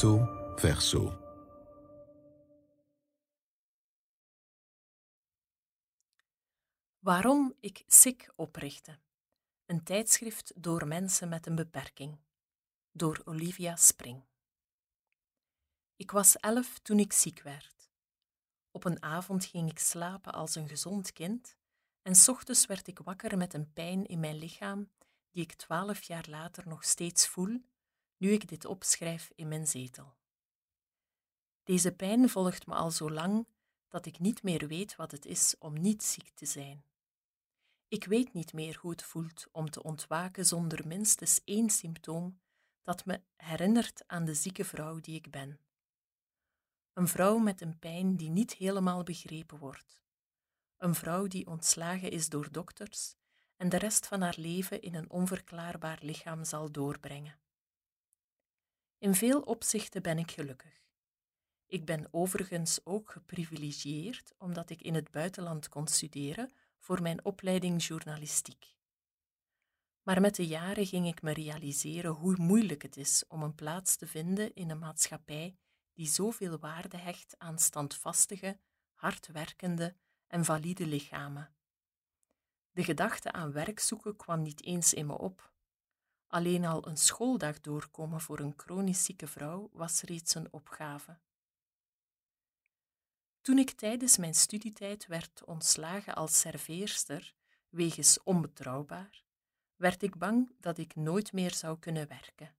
Verso. Waarom ik SICK oprichtte. Een tijdschrift door mensen met een beperking. Door Olivia Spring. Ik was elf toen ik ziek werd. Op een avond ging ik slapen als een gezond kind en ochtends werd ik wakker met een pijn in mijn lichaam die ik twaalf jaar later nog steeds voel, nu ik dit opschrijf in mijn zetel. Deze pijn volgt me al zo lang dat ik niet meer weet wat het is om niet ziek te zijn. Ik weet niet meer hoe het voelt om te ontwaken zonder minstens één symptoom dat me herinnert aan de zieke vrouw die ik ben. Een vrouw met een pijn die niet helemaal begrepen wordt. Een vrouw die ontslagen is door dokters en de rest van haar leven in een onverklaarbaar lichaam zal doorbrengen. In veel opzichten ben ik gelukkig. Ik ben overigens ook geprivilegieerd omdat ik in het buitenland kon studeren voor mijn opleiding journalistiek. Maar met de jaren ging ik me realiseren hoe moeilijk het is om een plaats te vinden in een maatschappij die zoveel waarde hecht aan standvastige, hardwerkende en valide lichamen. De gedachte aan werk zoeken kwam niet eens in me op. Alleen al een schooldag doorkomen voor een chronisch zieke vrouw was reeds een opgave. Toen ik tijdens mijn studietijd werd ontslagen als serveerster wegens onbetrouwbaar, werd ik bang dat ik nooit meer zou kunnen werken.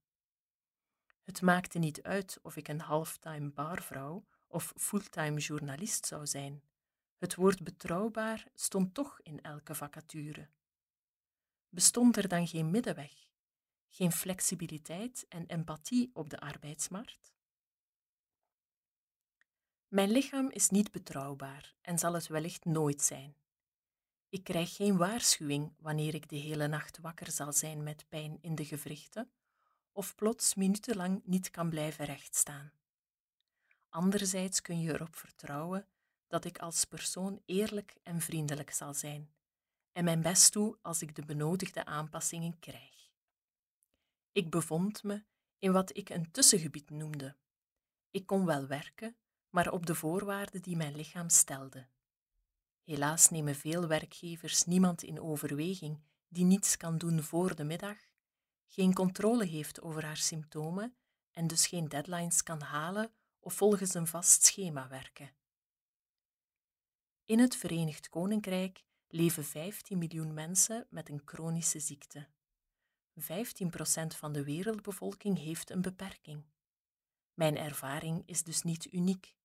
Het maakte niet uit of ik een halftime barvrouw of fulltime journalist zou zijn. Het woord betrouwbaar stond toch in elke vacature. Bestond er dan geen middenweg, geen flexibiliteit en empathie op de arbeidsmarkt? Mijn lichaam is niet betrouwbaar en zal het wellicht nooit zijn. Ik krijg geen waarschuwing wanneer ik de hele nacht wakker zal zijn met pijn in de gewrichten of plots minutenlang niet kan blijven rechtstaan. Anderzijds kun je erop vertrouwen dat ik als persoon eerlijk en vriendelijk zal zijn en mijn best doe als ik de benodigde aanpassingen krijg. Ik bevond me in wat ik een tussengebied noemde. Ik kon wel werken, maar op de voorwaarden die mijn lichaam stelde. Helaas nemen veel werkgevers niemand in overweging die niets kan doen voor de middag, geen controle heeft over haar symptomen en dus geen deadlines kan halen of volgens een vast schema werken. In het Verenigd Koninkrijk leven 15 miljoen mensen met een chronische ziekte. 15% van de wereldbevolking heeft een beperking. Mijn ervaring is dus niet uniek.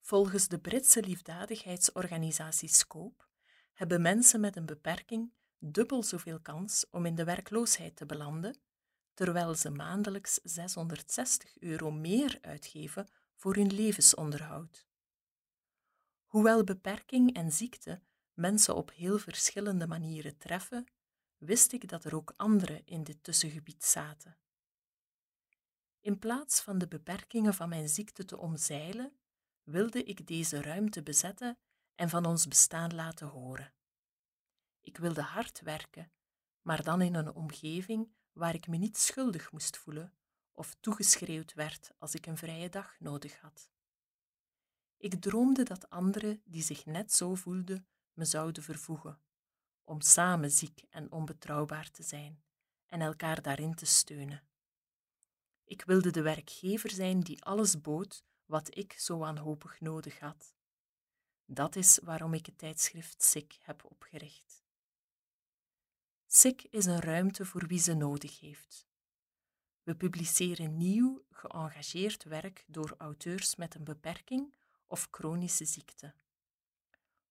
Volgens de Britse liefdadigheidsorganisatie Scope hebben mensen met een beperking dubbel zoveel kans om in de werkloosheid te belanden, terwijl ze maandelijks 660 euro meer uitgeven voor hun levensonderhoud. Hoewel beperking en ziekte mensen op heel verschillende manieren treffen, wist ik dat er ook anderen in dit tussengebied zaten. In plaats van de beperkingen van mijn ziekte te omzeilen, wilde ik deze ruimte bezetten en van ons bestaan laten horen. Ik wilde hard werken, maar dan in een omgeving waar ik me niet schuldig moest voelen of toegeschreeuwd werd als ik een vrije dag nodig had. Ik droomde dat anderen die zich net zo voelden me zouden vervoegen, om samen ziek en onbetrouwbaar te zijn en elkaar daarin te steunen. Ik wilde de werkgever zijn die alles bood wat ik zo wanhopig nodig had. Dat is waarom ik het tijdschrift SIK heb opgericht. SIK is een ruimte voor wie ze nodig heeft. We publiceren nieuw, geëngageerd werk door auteurs met een beperking of chronische ziekte.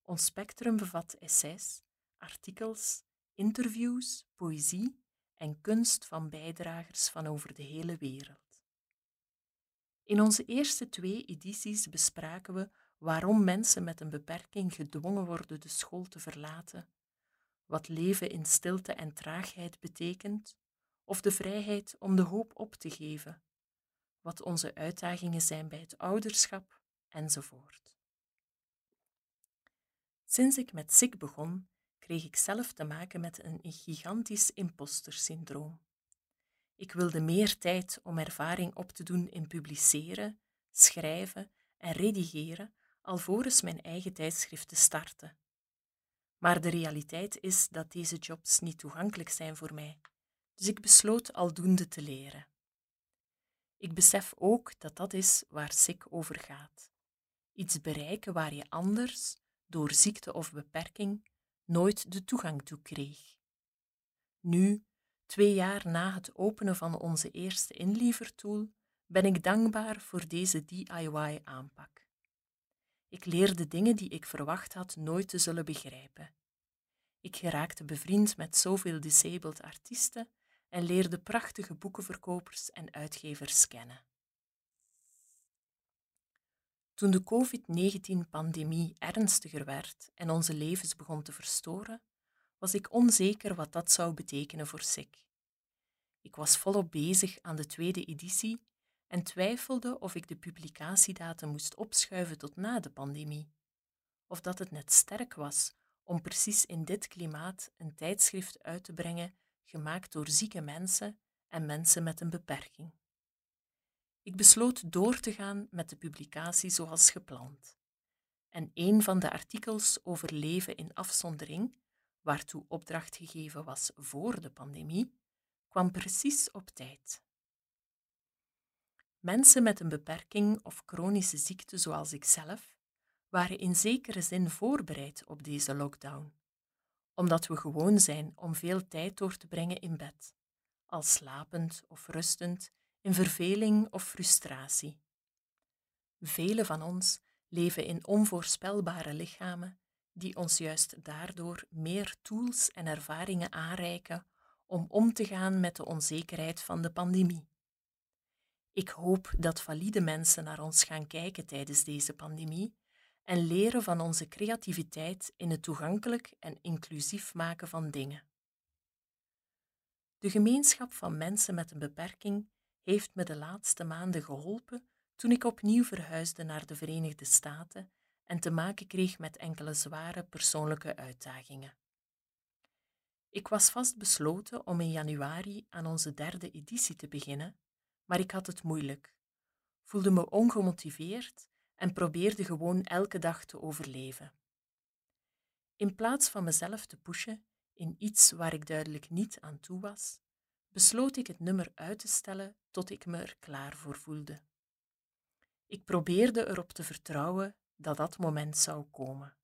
Ons spectrum bevat essays, artikels, interviews, poëzie en kunst van bijdragers van over de hele wereld. In onze eerste twee edities bespraken we waarom mensen met een beperking gedwongen worden de school te verlaten, wat leven in stilte en traagheid betekent, of de vrijheid om de hoop op te geven, wat onze uitdagingen zijn bij het ouderschap, enzovoort. Sinds ik met SIK begon, kreeg ik zelf te maken met een gigantisch impostersyndroom. Ik wilde meer tijd om ervaring op te doen in publiceren, schrijven en redigeren, alvorens mijn eigen tijdschrift te starten. Maar de realiteit is dat deze jobs niet toegankelijk zijn voor mij, dus ik besloot aldoende te leren. Ik besef ook dat dat is waar SICK over gaat. Iets bereiken waar je anders, door ziekte of beperking, nooit de toegang toe kreeg. Nu, twee jaar na het openen van onze eerste inlievertool, ben ik dankbaar voor deze DIY-aanpak. Ik leerde dingen die ik verwacht had nooit te zullen begrijpen. Ik geraakte bevriend met zoveel disabled artiesten en leerde prachtige boekenverkopers en uitgevers kennen. Toen de COVID-19-pandemie ernstiger werd en onze levens begon te verstoren, was ik onzeker wat dat zou betekenen voor SICK. Ik was volop bezig aan de tweede editie en twijfelde of ik de publicatiedatum moest opschuiven tot na de pandemie, of dat het net sterk was om precies in dit klimaat een tijdschrift uit te brengen gemaakt door zieke mensen en mensen met een beperking. Ik besloot door te gaan met de publicatie zoals gepland. En een van de artikels over leven in afzondering, waartoe opdracht gegeven was voor de pandemie, kwam precies op tijd. Mensen met een beperking of chronische ziekte zoals ikzelf waren in zekere zin voorbereid op deze lockdown, omdat we gewoon zijn om veel tijd door te brengen in bed, al slapend of rustend, in verveling of frustratie. Velen van ons leven in onvoorspelbare lichamen die ons juist daardoor meer tools en ervaringen aanreiken om om te gaan met de onzekerheid van de pandemie. Ik hoop dat valide mensen naar ons gaan kijken tijdens deze pandemie en leren van onze creativiteit in het toegankelijk en inclusief maken van dingen. De gemeenschap van mensen met een beperking heeft me de laatste maanden geholpen toen ik opnieuw verhuisde naar de Verenigde Staten en te maken kreeg met enkele zware persoonlijke uitdagingen. Ik was vastbesloten om in januari aan onze derde editie te beginnen, maar ik had het moeilijk, voelde me ongemotiveerd en probeerde gewoon elke dag te overleven. In plaats van mezelf te pushen in iets waar ik duidelijk niet aan toe was, besloot ik het nummer uit te stellen tot ik me er klaar voor voelde. Ik probeerde erop te vertrouwen dat dat moment zou komen.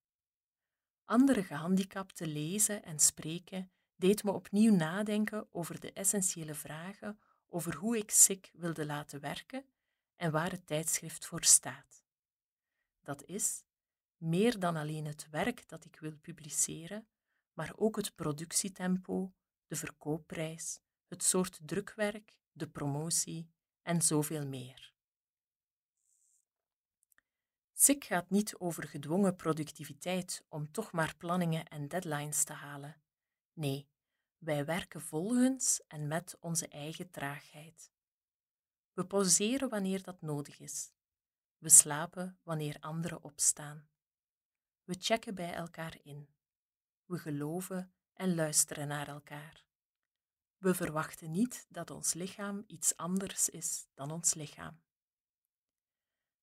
Andere gehandicapten lezen en spreken deed me opnieuw nadenken over de essentiële vragen over hoe ik SICK wilde laten werken en waar het tijdschrift voor staat. Dat is meer dan alleen het werk dat ik wil publiceren, maar ook het productietempo, de verkoopprijs, het soort drukwerk, de promotie en zoveel meer. SICK gaat niet over gedwongen productiviteit om toch maar planningen en deadlines te halen. Nee, wij werken volgens en met onze eigen traagheid. We pauzeren wanneer dat nodig is. We slapen wanneer anderen opstaan. We checken bij elkaar in. We geloven en luisteren naar elkaar. We verwachten niet dat ons lichaam iets anders is dan ons lichaam.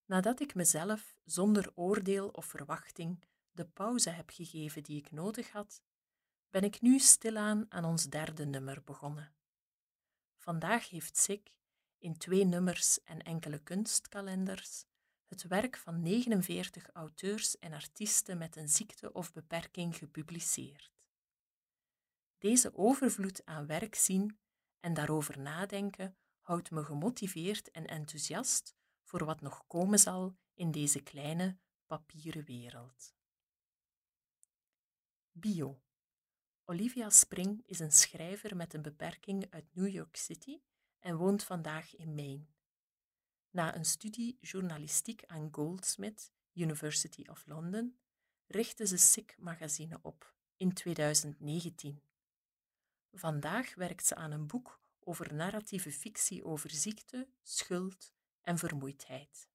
Nadat ik mezelf zonder oordeel of verwachting de pauze heb gegeven die ik nodig had, ben ik nu stilaan aan ons derde nummer begonnen. Vandaag heeft SIK in twee nummers en enkele kunstkalenders het werk van 49 auteurs en artiesten met een ziekte of beperking gepubliceerd. Deze overvloed aan werk zien en daarover nadenken houdt me gemotiveerd en enthousiast voor wat nog komen zal in deze kleine papieren wereld. Bio. Olivia Spring is een schrijver met een beperking uit New York City en woont vandaag in Maine. Na een studie journalistiek aan Goldsmith, University of London, richtte ze SICK magazine op in 2019. Vandaag werkt ze aan een boek over narratieve fictie over ziekte, schuld en vermoeidheid.